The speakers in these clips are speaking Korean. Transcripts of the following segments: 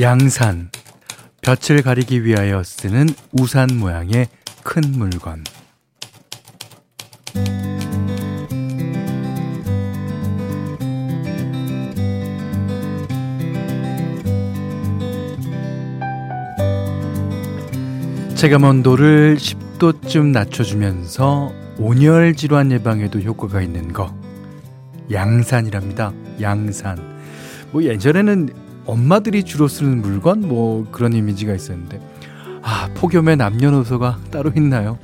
양산. 볕을 가리기 위하여 쓰는 우산 모양의 큰 물건. 체감 온도를 10도쯤 낮춰주면서 온열 질환 예방에도 효과가 있는 거. 양산이랍니다. 양산. 뭐 예전에는 엄마들이 주로 쓰는 물건 뭐 그런 이미지가 있었는데 아 폭염에 남녀노소가 따로 있나요?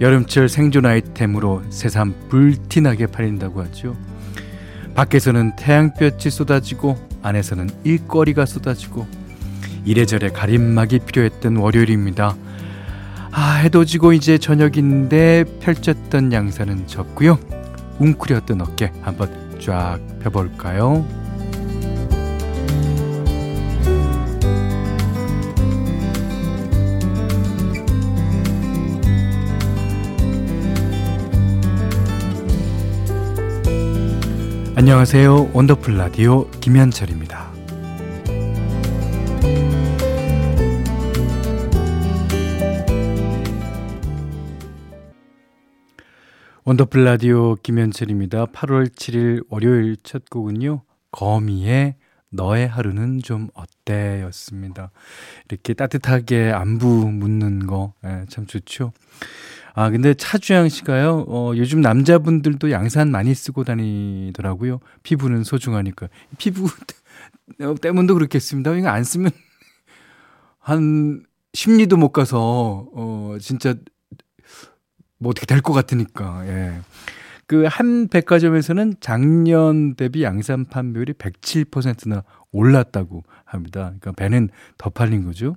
여름철 생존 아이템으로 새삼 불티나게 팔린다고 하죠. 밖에서는 태양볕이 쏟아지고 안에서는 일거리가 쏟아지고 이래저래 가림막이 필요했던 월요일입니다. 아, 해도 지고 이제 저녁인데 펼쳤던 양산은 졌고요. 웅크렸던 어깨 한번 쫙 펴볼까요? 안녕하세요. 원더풀 라디오 김현철입니다. 원더풀 라디오 김현철입니다. 8월 7일 월요일 첫 곡은요. 거미의 너의 하루는 좀 어때? 였습니다. 이렇게 따뜻하게 안부 묻는 거, 예, 참 좋죠. 아, 근데 차주양 씨가요, 어, 요즘 남자분들도 양산 많이 쓰고 다니더라고요. 피부는 소중하니까. 피부 때문도 그렇겠습니다. 이거 안 쓰면 한 심리도 못 가서, 어, 진짜 뭐 어떻게 될 것 같으니까. 예. 그 한 백화점에서는 작년 대비 양산 판매율이 107%나 올랐다고 합니다. 그러니까 배는 더 팔린 거죠.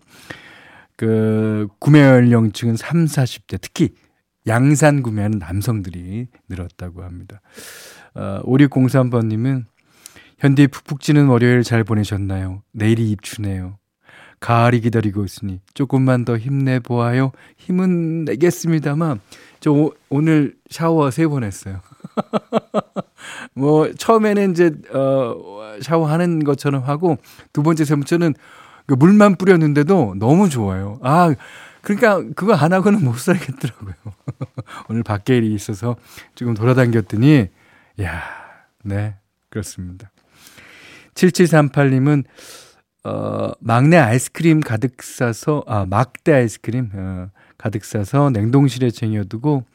그 구매 연령층은 3, 40대 특히 양산 구매하는 남성들이 늘었다고 합니다. 어, 5603번님은 현디 푹푹 찌는 월요일 잘 보내셨나요? 내일이 입추네요. 가을이 기다리고 있으니 조금만 더 힘내보아요. 힘은 내겠습니다만 저 오, 오늘 샤워 세 번 했어요. 뭐 처음에는 이제 어 샤워하는 것처럼 하고 두 번째 세 번째는 그 물만 뿌렸는데도 너무 좋아요. 아 그러니까 그거 안 하고는 못 살겠더라고요. 오늘 밖에 일이 있어서 지금 돌아다녔더니 야, 네. 그렇습니다. 7738님은 어, 막내 아이스크림 가득 싸서, 아, 막대 아이스크림, 어, 가득 싸서 냉동실에 쟁여두고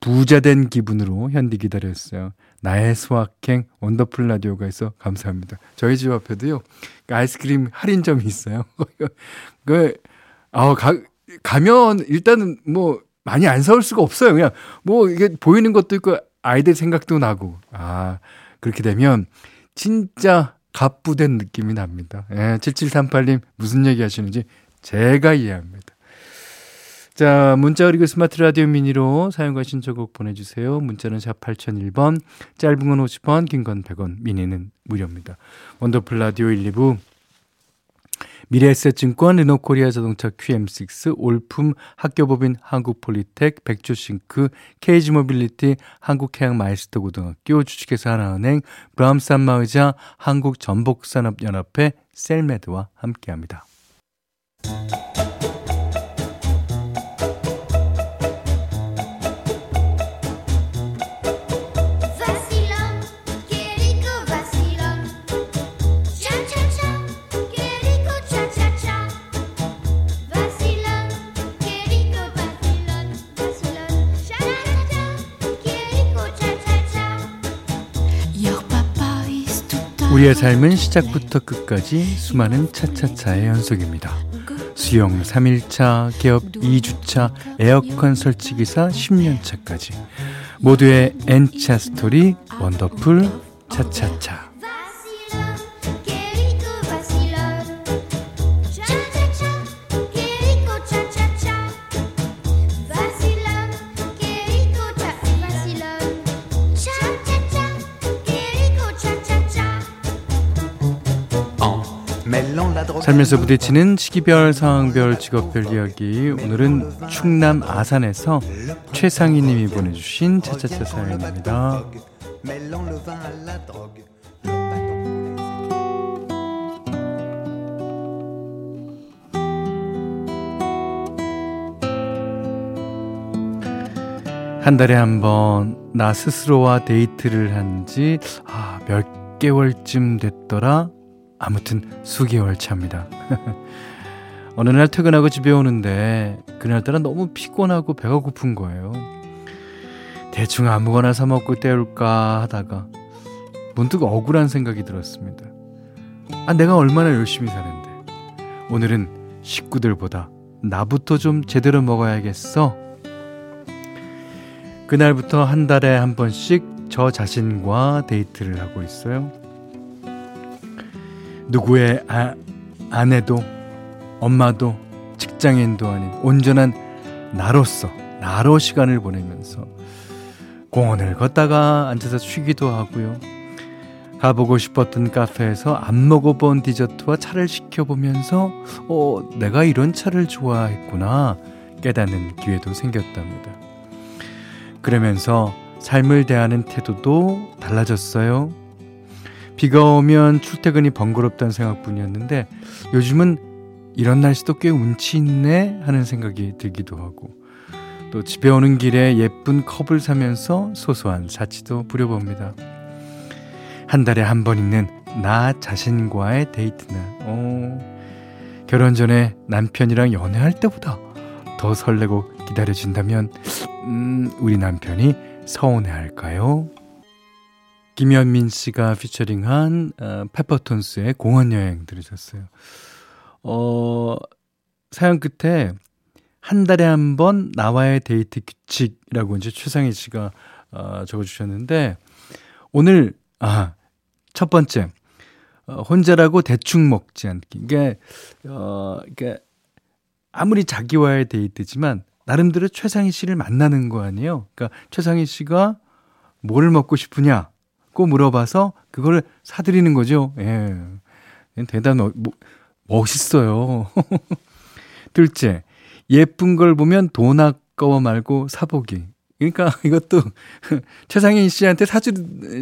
부자된 기분으로 현디 기다렸어요. 나의 수학행 원더풀 라디오가 있어 감사합니다. 저희 집 앞에도요, 그 아이스크림 할인점이 있어요. 그, 아, 가, 가면 일단은 뭐 많이 안 사올 수가 없어요. 그냥 뭐 이게 보이는 것도 있고 아이들 생각도 나고. 아, 그렇게 되면 진짜 갑부된 느낌이 납니다. 예, 7738님 무슨 얘기 하시는지 제가 이해합니다. 자, 문자 그리고 스마트 라디오 미니로 사용과 신청곡 보내주세요. 문자는 샵 8001번, 짧은 건 50원, 긴 건 100원, 미니는 무료입니다. 원더풀 라디오 1, 2부 미래에셋증권, 르노코리아 자동차 QM6, 올품, 학교법인 한국폴리텍, 백조싱크, 케이지모빌리티, 한국해양마이스터 고등학교, 주식회사 하나은행, 브람산마의자, 한국전복산업연합회, 셀메드와 함께합니다. 우리의 삶은 시작부터 끝까지 수많은 차차차의 연속입니다. 수영 3일차, 개업 2주차, 에어컨 설치 기사 10년차까지 모두의 N차 스토리 원더풀 차차차 살면서 부딪히는 시기별, 상황별, 직업별 이야기. 오늘은 충남 아산에서 최상희 님이 보내주신 차차차 사연입니다. 한 달에 한 번 나 스스로와 데이트를 한 지 아, 몇 개월쯤 됐더라 아무튼 수개월 차입니다. 어느 날 퇴근하고 집에 오는데 그날따라 너무 피곤하고 배가 고픈 거예요. 대충 아무거나 사 먹고 때울까 하다가 문득 억울한 생각이 들었습니다. 아, 내가 얼마나 열심히 사는데. 오늘은 식구들보다 나부터 좀 제대로 먹어야겠어. 그날부터 한 달에 한 번씩 저 자신과 데이트를 하고 있어요. 누구의 아, 아내도 엄마도 직장인도 아닌 온전한 나로서 나로 시간을 보내면서 공원을 걷다가 앉아서 쉬기도 하고요. 가보고 싶었던 카페에서 안 먹어본 디저트와 차를 시켜보면서 어, 내가 이런 차를 좋아했구나 깨닫는 기회도 생겼답니다. 그러면서 삶을 대하는 태도도 달라졌어요. 비가 오면 출퇴근이 번거롭다는 생각뿐이었는데 요즘은 이런 날씨도 꽤 운치 있네 하는 생각이 들기도 하고 또 집에 오는 길에 예쁜 컵을 사면서 소소한 사치도 부려봅니다. 한 달에 한 번 있는 나 자신과의 데이트날. 어, 결혼 전에 남편이랑 연애할 때보다 더 설레고 기다려준다면, 음, 우리 남편이 서운해 할까요? 김현민 씨가 피처링한 어, 페퍼톤스의 공원 여행 들으셨어요. 어, 사연 끝에 한 달에 한 번 나와의 데이트 규칙이라고 이제 최상희 씨가 어, 적어주셨는데 오늘 아, 첫 번째. 어, 혼자라고 대충 먹지 않기. 이게, 어, 이게, 아무리 자기와의 데이트지만, 나름대로 최상희 씨를 만나는 거 아니에요? 그러니까 최상희 씨가 뭘 먹고 싶으냐 고 물어봐서 그거를 사드리는 거죠. 예. 대단, 뭐, 멋있어요. 둘째, 예쁜 걸 보면 돈 아까워 말고 사보기. 그러니까 이것도 최상희 씨한테 사주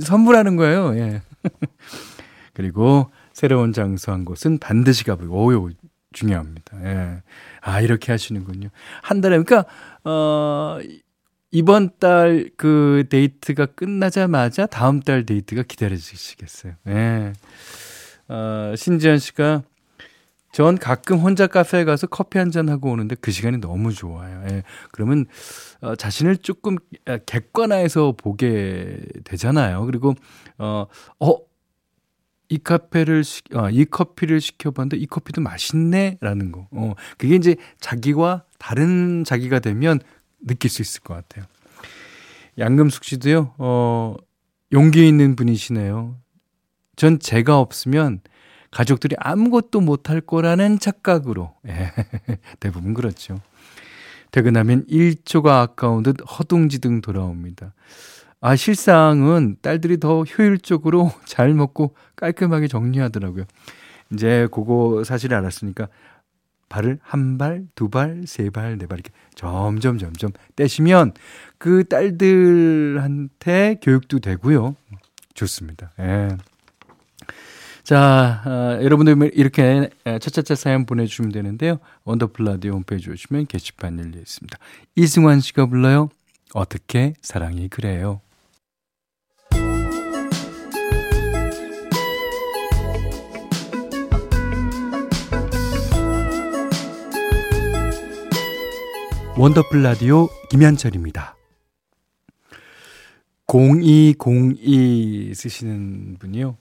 선물하는 거예요. 예. 그리고 새로운 장소 한 곳은 반드시 가보고 오요 중요합니다. 예. 아 이렇게 하시는군요. 한 달에 그러니까 어 이번 달 그 데이트가 끝나자마자 다음 달 데이트가 기다려지시겠어요. 예. 어, 신지현 씨가 전 가끔 혼자 카페에 가서 커피 한 잔 하고 오는데 그 시간이 너무 좋아요. 예. 그러면 어, 자신을 조금 객관화해서 보게 되잖아요. 그리고 어, 어, 이 카페를 시, 어, 이 커피를 시켜봤는데 이 커피도 맛있네라는 거. 어, 그게 이제 자기와 다른 자기가 되면 느낄 수 있을 것 같아요. 양금숙 씨도요. 어, 용기 있는 분이시네요. 전 제가 없으면 가족들이 아무것도 못할 거라는 착각으로 예, 대부분 그렇죠. 퇴근하면 1초가 아까운 듯 허둥지둥 돌아옵니다. 아, 실상은 딸들이 더 효율적으로 잘 먹고 깔끔하게 정리하더라고요. 이제 그거 사실을 알았으니까 발을 한 발, 두 발, 세 발, 네 발 이렇게 점점 점점 떼시면 그 딸들한테 교육도 되고요. 좋습니다. 예. 자, 어, 여러분들 이렇게 차차차 사연 보내주시면 되는데요. 원더풀 라디오 홈페이지 오시면 게시판 열려 있습니다. 이승환 씨가 불러요. 어떻게 사랑이 그래요. 원더풀 라디오 김현철입니다. 0202 쓰시는 분이요.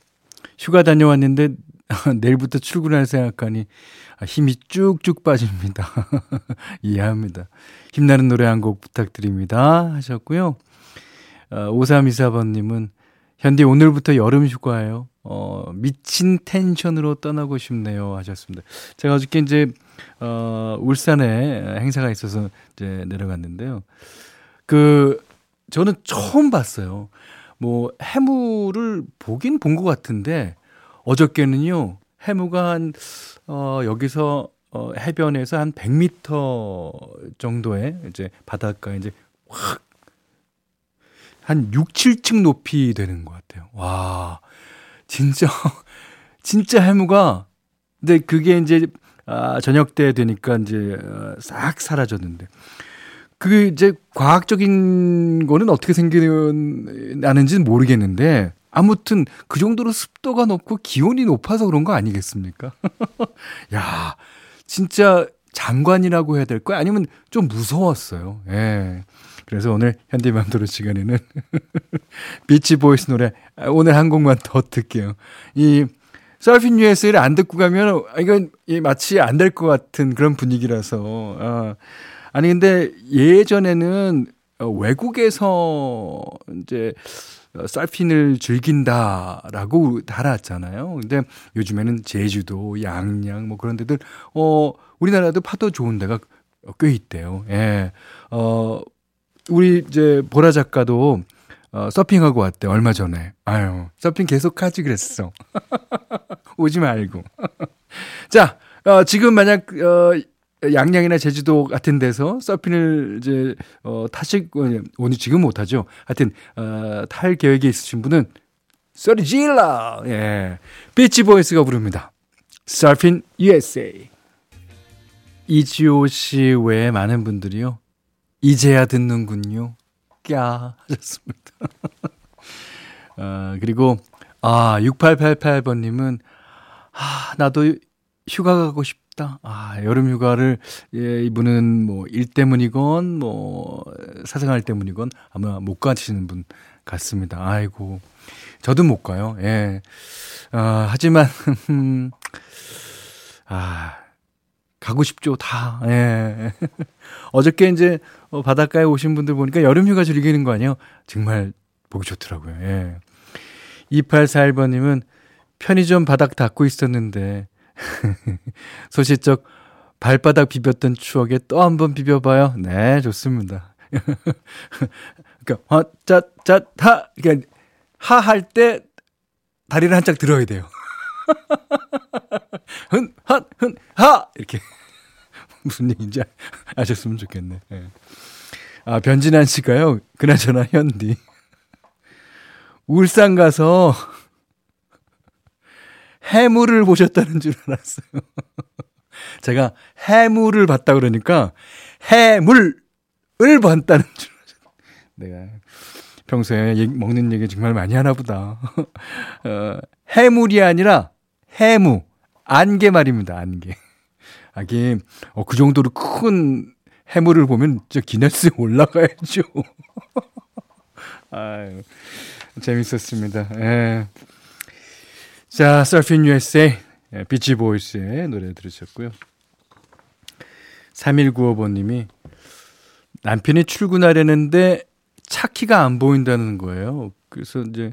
휴가 다녀왔는데 내일부터 출근할 생각하니 힘이 쭉쭉 빠집니다. 이해합니다. 힘나는 노래 한 곡 부탁드립니다. 하셨고요. 어, 5324번님은 현디 오늘부터 여름 휴가예요. 어, 미친 텐션으로 떠나고 싶네요. 하셨습니다. 제가 어저께 이제, 어, 울산에 행사가 있어서 이제 내려갔는데요. 그, 저는 처음 봤어요. 뭐 해무를 보긴 본 것 같은데 어저께는요 해무가 한 어, 여기서 어, 해변에서 한 100m 정도의 이제 바닷가에 이제 확 한 6, 7층 높이 되는 것 같아요. 와, 진짜, 진짜 해무가, 근데 그게 이제, 아, 저녁 때 되니까 이제, 어, 싹 사라졌는데, 그 이제 과학적인 거는 어떻게 생겨나는지는 모르겠는데 아무튼 그 정도로 습도가 높고 기온이 높아서 그런 거 아니겠습니까? 야, 진짜 장관이라고 해야 될까요? 아니면 좀 무서웠어요. 예. 그래서 오늘 현디 맘대로 시간에는 비치 보이스 노래 오늘 한 곡만 더 듣게요. 이 Surfin' USA를 안 듣고 가면 이건 마치 안 될 것 같은 그런 분위기라서 아, 아니 근데 예전에는 외국에서 이제 서핑을 즐긴다라고 달았잖아요. 근데 요즘에는 제주도, 양양 뭐 그런 데들 어 우리나라도 파도 좋은 데가 꽤 있대요. 예. 어 우리 이제 보라 작가도 어, 서핑하고 왔대 얼마 전에. 아유, 서핑 계속 하지 그랬어. 오지 말고. 자, 어, 지금 만약 어, 양양이나 제주도 같은 데서 서핑을 이제 어, 타실 오늘 지금 못 하죠. 하여튼 어, 탈 계획이 있으신 분은 소리 질러. 예. 비치 보이스가 부릅니다. Surfin' USA. 이지호 씨 외에 많은 분들이요. 이제야 듣는군요. 까 하셨습니다. 아, 그리고 아, 6888번님은 아, 나도 휴가 가고 싶다. 아, 여름 휴가를 예, 이분은 뭐 일 때문이건 뭐 사생활 때문이건 아마 못 가시는 분 같습니다. 아이고. 저도 못 가요. 예. 아, 하지만 아, 가고 싶죠, 다. 예. 어저께 이제 어, 바닷가에 오신 분들 보니까 여름 휴가 즐기는 거 아니에요? 정말 보기 좋더라고요. 예. 2841번님은 편의점 바닥 닦고 있었는데, 소시적 발바닥 비볐던 추억에 또 한 번 비벼봐요. 네, 좋습니다. 그러니까, 화, 짜, 짜, 하. 그러니까, 하할 때 다리를 한짝 들어야 돼요. 흔, 하, 흔, 하! 이렇게. 무슨 얘기인지 아셨으면 좋겠네. 네. 아, 변진환 씨가요, 그나저나 현디. 울산 가서 해물을 보셨다는 줄 알았어요. 제가 해물을 봤다 그러니까 해물을 봤다는 줄 알았어요. 내가 평소에 먹는 얘기 정말 많이 하나 보다. 어, 해물이 아니라 해무, 안개 말입니다, 안개. 하긴, 어, 그 정도로 큰 해물을 보면 저 기네스에 올라가야죠. 아유, 재밌었습니다. 예. 자, 서핑 USA, 예, 비치 보이스의 노래 들으셨고요. 3195번님이 남편이 출근하려는데 차 키가 안 보인다는 거예요. 그래서 이제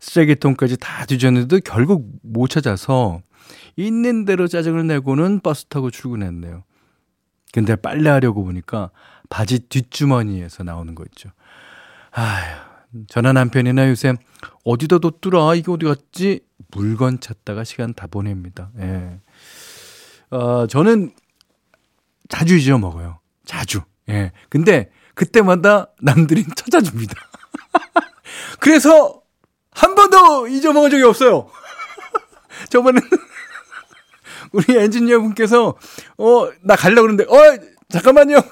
쓰레기통까지 다 뒤졌는데도 결국 못 찾아서 있는 대로 짜증을 내고는 버스 타고 출근했네요. 근데 빨래하려고 보니까 바지 뒷주머니에서 나오는 거 있죠. 아휴, 전화 남편이나 요새 어디다 뒀더라? 이게 어디 갔지? 물건 찾다가 시간 다 보냅니다. 예. 어, 저는 자주 잊어 먹어요. 자주. 예. 근데 그때마다 남들이 찾아줍니다. 그래서 한 번도 잊어먹은 적이 없어요. 저번에는 우리 엔지니어 분께서, 어, 나 가려고 그러는데, 어, 잠깐만요.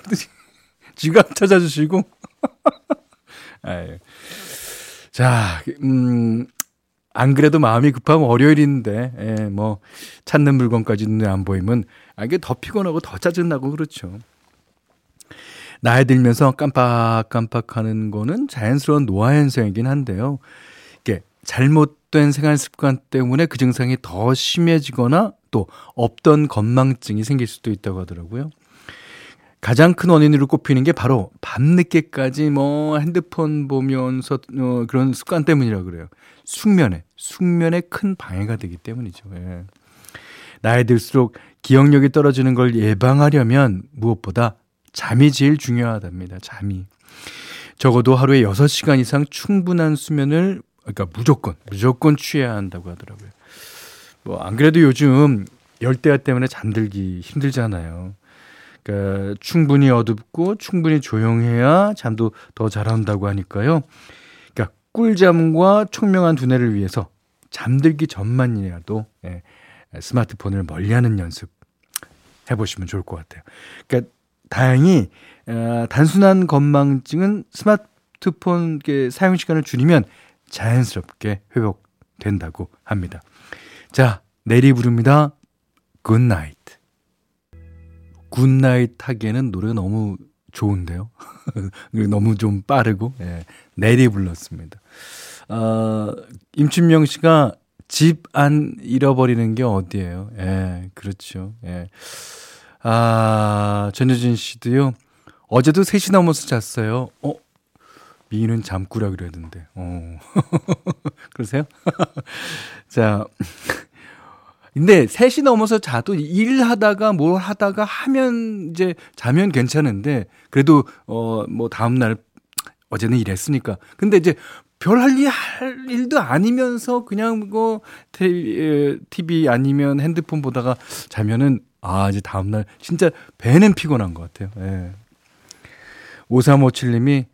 지갑 찾아주시고. 자, 음, 안 그래도 마음이 급하면 월요일인데, 예, 뭐, 찾는 물건까지 눈에 안 보이면, 아, 이게 더 피곤하고 더 짜증나고 그렇죠. 나이 들면서 깜빡깜빡 하는 거는 자연스러운 노화 현상이긴 한데요. 잘못된 생활 습관 때문에 그 증상이 더 심해지거나 또 없던 건망증이 생길 수도 있다고 하더라고요. 가장 큰 원인으로 꼽히는 게 바로 밤늦게까지 뭐 핸드폰 보면서 어, 그런 습관 때문이라고 그래요. 숙면에, 숙면에 큰 방해가 되기 때문이죠. 예. 나이 들수록 기억력이 떨어지는 걸 예방하려면 무엇보다 잠이 제일 중요하답니다. 잠이. 적어도 하루에 6시간 이상 충분한 수면을 그러니까 무조건 무조건 취해야 한다고 하더라고요. 뭐 안 그래도 요즘 열대야 때문에 잠들기 힘들잖아요. 그러니까 충분히 어둡고 충분히 조용해야 잠도 더잘 온다고 하니까요. 그러니까 꿀잠과 총명한 두뇌를 위해서 잠들기 전만이라도 예, 스마트폰을 멀리하는 연습 해보시면 좋을 것 같아요. 그러니까 다행히 어, 단순한 건망증은 스마트폰 사용 시간을 줄이면 자연스럽게 회복된다고 합니다. 자, 내리 부릅니다. Good Night. Good Night 하기에는 노래가 너무 좋은데요. 너무 좀 빠르고, 예, 내리 불렀습니다. 어, 임춘명 씨가 집 안 잃어버리는 게 어디예요? 예, 그렇죠. 예. 아, 전효진 씨도요. 어제도 3시 넘어서 잤어요. 어, 미인은 잠꾸라 그랬는데. 어. 그러세요? 자. 근데 3시 넘어서 자도 일하다가 뭘 하다가 하면 이제 자면 괜찮은데 그래도 어 뭐 다음 날 어제는 일했으니까. 근데 이제 별 할 일도 아니면서 그냥 뭐 TV 아니면 핸드폰 보다가 자면은 아 이제 다음 날 진짜 배는 피곤한 것 같아요. 예. 5357님이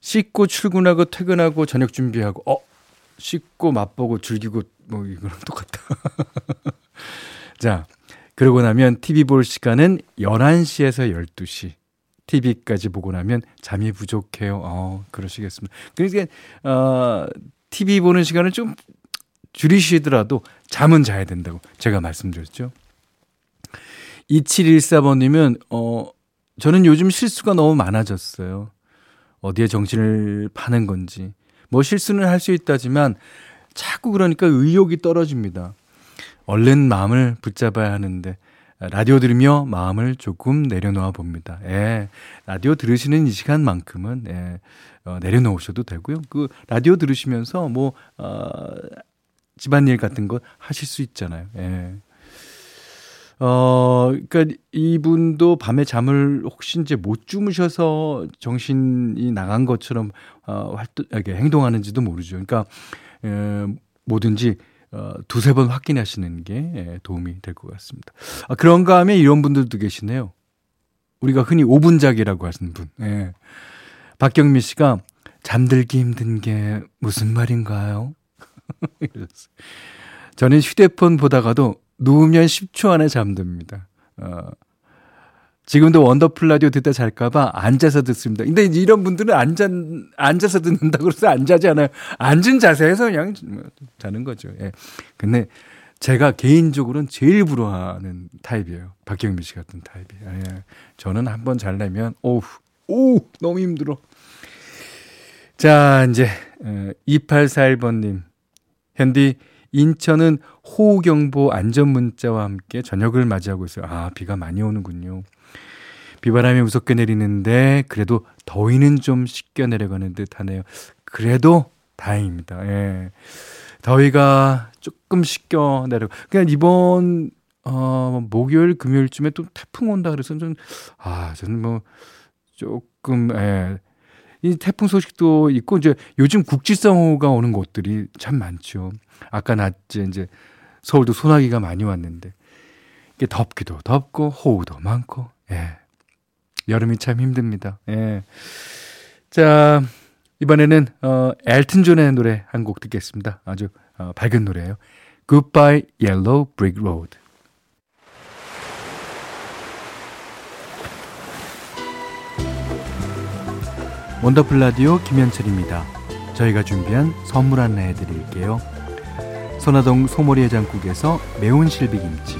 씻고 출근하고 퇴근하고 저녁 준비하고 어 씻고 맛보고 즐기고 뭐 이거랑 똑같다. 자, 그러고 나면 TV 볼 시간은 11시에서 12시. TV까지 보고 나면 잠이 부족해요. 어, 그러시겠습니다. 그러니까 어 TV 보는 시간을 좀 줄이시더라도 잠은 자야 된다고 제가 말씀드렸죠. 2714번님은 어 저는 요즘 실수가 너무 많아졌어요. 어디에 정신을 파는 건지. 뭐 실수는 할 수 있다지만 자꾸 그러니까 의욕이 떨어집니다. 얼른 마음을 붙잡아야 하는데 라디오 들으며 마음을 조금 내려놓아 봅니다. 예. 라디오 들으시는 이 시간만큼은 예. 어, 내려놓으셔도 되고요. 그 라디오 들으시면서 뭐 어, 집안일 같은 거 하실 수 있잖아요. 예. 어, 그러니까 이분도 밤에 잠을 혹시 이제 못 주무셔서 정신이 나간 것처럼 어, 활동, 이렇게 행동하는지도 모르죠. 그러니까 에, 뭐든지 어, 두세 번 확인하시는 게 예, 도움이 될 것 같습니다. 아, 그런가 하면 이런 분들도 계시네요. 우리가 흔히 5분작이라고 하시는 분. 예. 박경미 씨가 잠들기 힘든 게 무슨 말인가요? 저는 휴대폰 보다가도 누우면 10초 안에 잠듭니다. 어, 지금도 원더풀 라디오 듣다 잘까봐 앉아서 듣습니다. 근데 이런 분들은 앉아, 앉아서 듣는다고 그래서 앉아 있지 않아요. 앉은 자세에서 그냥 자는 거죠. 예. 근데 제가 개인적으로는 제일 부러워하는 타입이에요. 박경민 씨 같은 타입이. 예. 저는 한번 잘려면 오우, 오, 너무 힘들어. 자, 이제, 2841번님. 현디, 인천은 호우경보 안전문자와 함께 저녁을 맞이하고 있어요. 아, 비가 많이 오는군요. 비바람이 무섭게 내리는데 그래도 더위는 좀 씻겨 내려가는 듯 하네요. 그래도 다행입니다. 예. 더위가 조금 씻겨 내려. 그냥 이번 어 목요일 금요일쯤에 또 태풍 온다 그래서 좀 아, 저는 뭐 조금 예. 이 태풍 소식도 있고 이제 요즘 국지성호가 오는 곳들이 참 많죠. 아까 낮에 이제 서울도 소나기가 많이 왔는데 이게 덥기도 덥고 호우도 많고 예. 여름이 참 힘듭니다. 예. 자, 이번에는 어 엘튼 존의 노래 한 곡 듣겠습니다. 아주 어, 밝은 노래예요. Goodbye Yellow Brick Road. 원더풀 라디오 김현철입니다. 저희가 준비한 선물 안내해 드릴게요. 선화동 소머리 해장국에서 매운 실비김치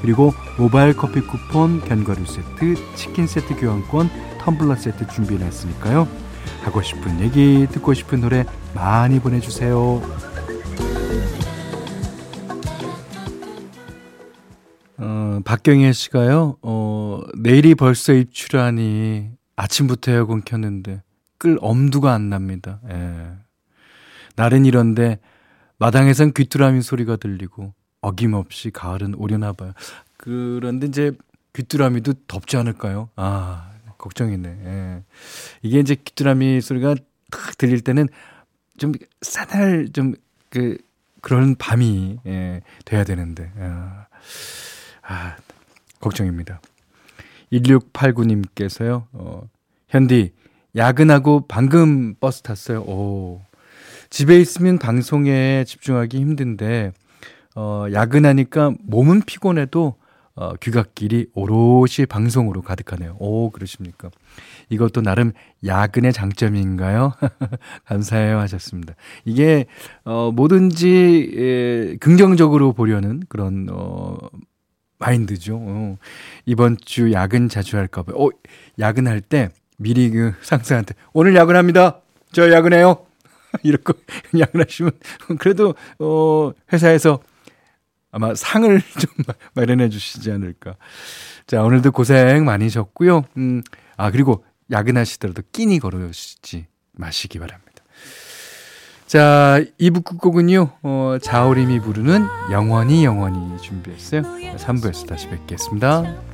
그리고 모바일 커피 쿠폰, 견과류 세트, 치킨 세트 교환권, 텀블러 세트 준비해놨으니까요. 하고 싶은 얘기, 듣고 싶은 노래 많이 보내주세요. 어, 박경혜 씨가요, 어, 내일이 벌써 입출하니 아침부터 에어컨 켰는데 끌 엄두가 안 납니다. 예. 날은 이런데 마당에선 귀뚜라미 소리가 들리고 어김없이 가을은 오려나 봐요. 그런데 이제 귀뚜라미도 덥지 않을까요? 아, 걱정이네. 예. 이게 이제 귀뚜라미 소리가 탁 들릴 때는 좀 싸날 좀그 그런 밤이 예, 돼야 되는데. 아, 아 걱정입니다. 1689님께서요. 어, 현디 야근하고 방금 버스 탔어요. 오. 집에 있으면 방송에 집중하기 힘든데 어 야근하니까 몸은 피곤해도 어, 귀갓길이 오롯이 방송으로 가득하네요. 오, 그러십니까? 이것도 나름 야근의 장점인가요? 감사해요 하셨습니다. 이게, 어, 뭐든지, 에, 긍정적으로 보려는 그런, 어, 마인드죠. 어, 이번 주 야근 자주 할까봐요. 어, 야근할 때 미리 그 상사한테 오늘 야근합니다. 저 야근해요. 이렇게 야근하시면 그래도 어 회사에서 아마 상을 좀 마련해 주시지 않을까. 자, 오늘도 고생 많으셨고요. 음, 아, 그리고 야근하시더라도 끼니 걸으시지 마시기 바랍니다. 자, 2부 끝곡은요, 어, 자우림이 부르는 영원히 영원히 준비했어요. 3부에서 다시 뵙겠습니다.